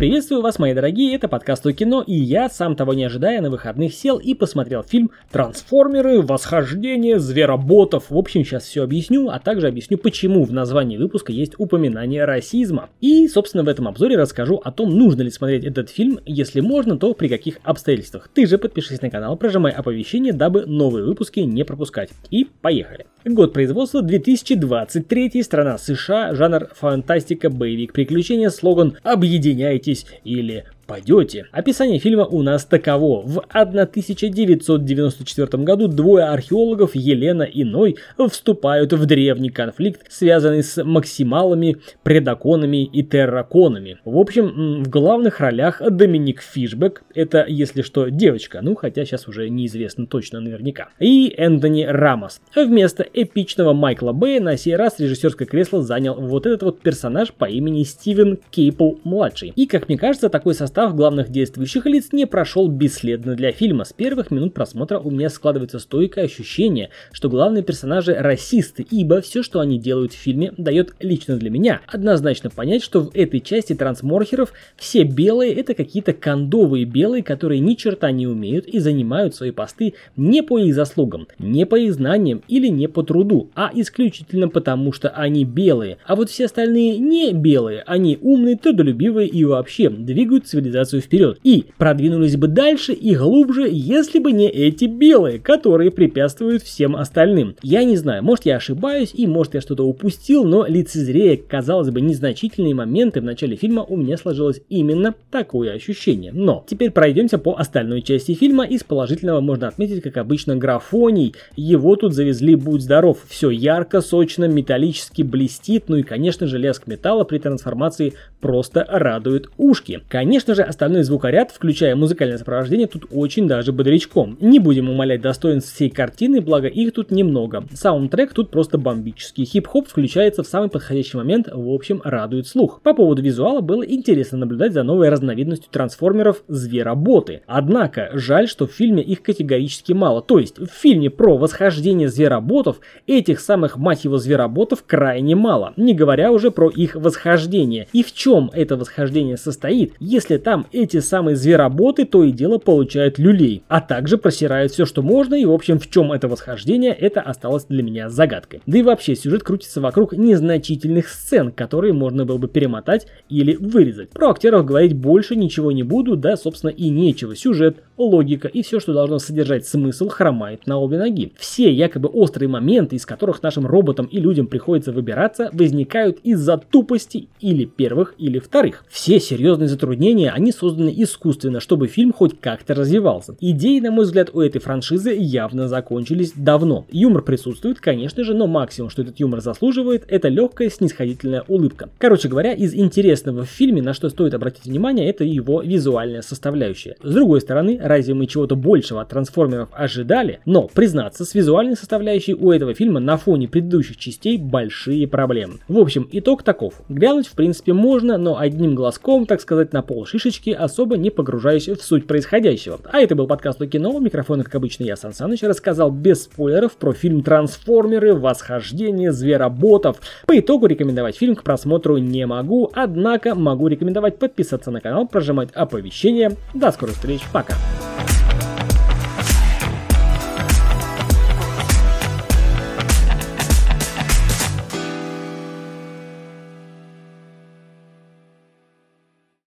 Приветствую вас, мои дорогие, это подкаст о кино, и я, сам того не ожидая, на выходных сел и посмотрел фильм «Трансформеры. Восхождение звероботов». В общем, сейчас все объясню, а также объясню, почему в названии выпуска есть упоминание расизма. И, собственно, в этом обзоре расскажу о том, нужно ли смотреть этот фильм, если можно, то при каких обстоятельствах. Ты же подпишись на канал, прожимай оповещения, дабы новые выпуски не пропускать. И поехали. Год производства 2023, страна США, жанр фантастика, боевик, приключения, слоган «Объединяйтесь» или пойдете. Описание фильма у нас таково. В 1994 году двое археологов, Елена и Ной, вступают в древний конфликт, связанный с максималами, предаконами и терраконами. В общем, в главных ролях Доминик Фишбек, это, если что, девочка, ну хотя сейчас уже неизвестно точно наверняка, и Энтони Рамос. Вместо эпичного Майкла Бэя на сей раз режиссерское кресло занял вот этот вот персонаж по имени Стивен Кейпл-младший. И, как мне кажется, такой состав состав главных действующих лиц не прошел бесследно для фильма. С первых минут просмотра у меня складывается стойкое ощущение, что главные персонажи расисты, ибо все, что они делают в фильме, дает лично для меня однозначно понять, что в этой части трансморхеров все белые это какие-то кондовые белые, которые ни черта не умеют и занимают свои посты не по их заслугам, не по их знаниям или не по труду, а исключительно потому, что они белые. А вот все остальные не белые, они умные, трудолюбивые и вообще двигают цивилизацию цивилизацию вперед. И продвинулись бы дальше и глубже, если бы не эти белые, которые препятствуют всем остальным. Я не знаю, может я ошибаюсь и может я что-то упустил, но лицезрея, казалось бы, незначительные моменты в начале фильма у меня сложилось именно такое ощущение. Но теперь пройдемся по остальной части фильма. Из положительного можно отметить, как обычно, графоний. Его тут завезли, будь здоров. Все ярко, сочно, металлически блестит. Ну и, конечно же, леск металла при трансформации просто радует ушки. Конечно же, же остальной звукоряд, включая музыкальное сопровождение, тут очень даже бодрячком. Не будем умалять достоинств всей картины, благо их тут немного. Саундтрек тут просто бомбический. Хип-хоп включается в самый подходящий момент, в общем, радует слух. По поводу визуала было интересно наблюдать за новой разновидностью трансформеров звероботы. Однако, жаль, что в фильме их категорически мало. То есть, в фильме про восхождение звероботов этих самых, мать его, звероботов крайне мало. Не говоря уже про их восхождение. И в чем это восхождение состоит, если там эти самые звероботы то и дело получают люлей, а также просирают все, что можно, и в общем в чем это восхождение, это осталось для меня загадкой. Да и вообще сюжет крутится вокруг незначительных сцен, которые можно было бы перемотать или вырезать. Про актеров говорить больше ничего не буду, да собственно и нечего. Сюжет, логика и все, что должно содержать смысл, хромает на обе ноги. Все якобы острые моменты, из которых нашим роботам и людям приходится выбираться, возникают из-за тупости или первых, или вторых. Все серьезные затруднения, они созданы искусственно, чтобы фильм хоть как-то развивался. Идеи, на мой взгляд, у этой франшизы явно закончились давно. Юмор присутствует, конечно же, но максимум, что этот юмор заслуживает, это легкая снисходительная улыбка. Короче говоря, из интересного в фильме, на что стоит обратить внимание, это его визуальная составляющая. С другой стороны, разве мы чего-то большего от трансформеров ожидали? Но, признаться, с визуальной составляющей у этого фильма на фоне предыдущих частей большие проблемы. В общем, итог таков. Глянуть в принципе можно, но одним глазком, так сказать, на пол шишечки, особо не погружаясь в суть происходящего. А это был подкаст о кино, у микрофона, как обычно, я, Сан Саныч, рассказал без спойлеров про фильм «Трансформеры. Восхождение звероботов». По итогу рекомендовать фильм к просмотру не могу, однако могу рекомендовать подписаться на канал, прожимать оповещения. До скорых встреч, пока!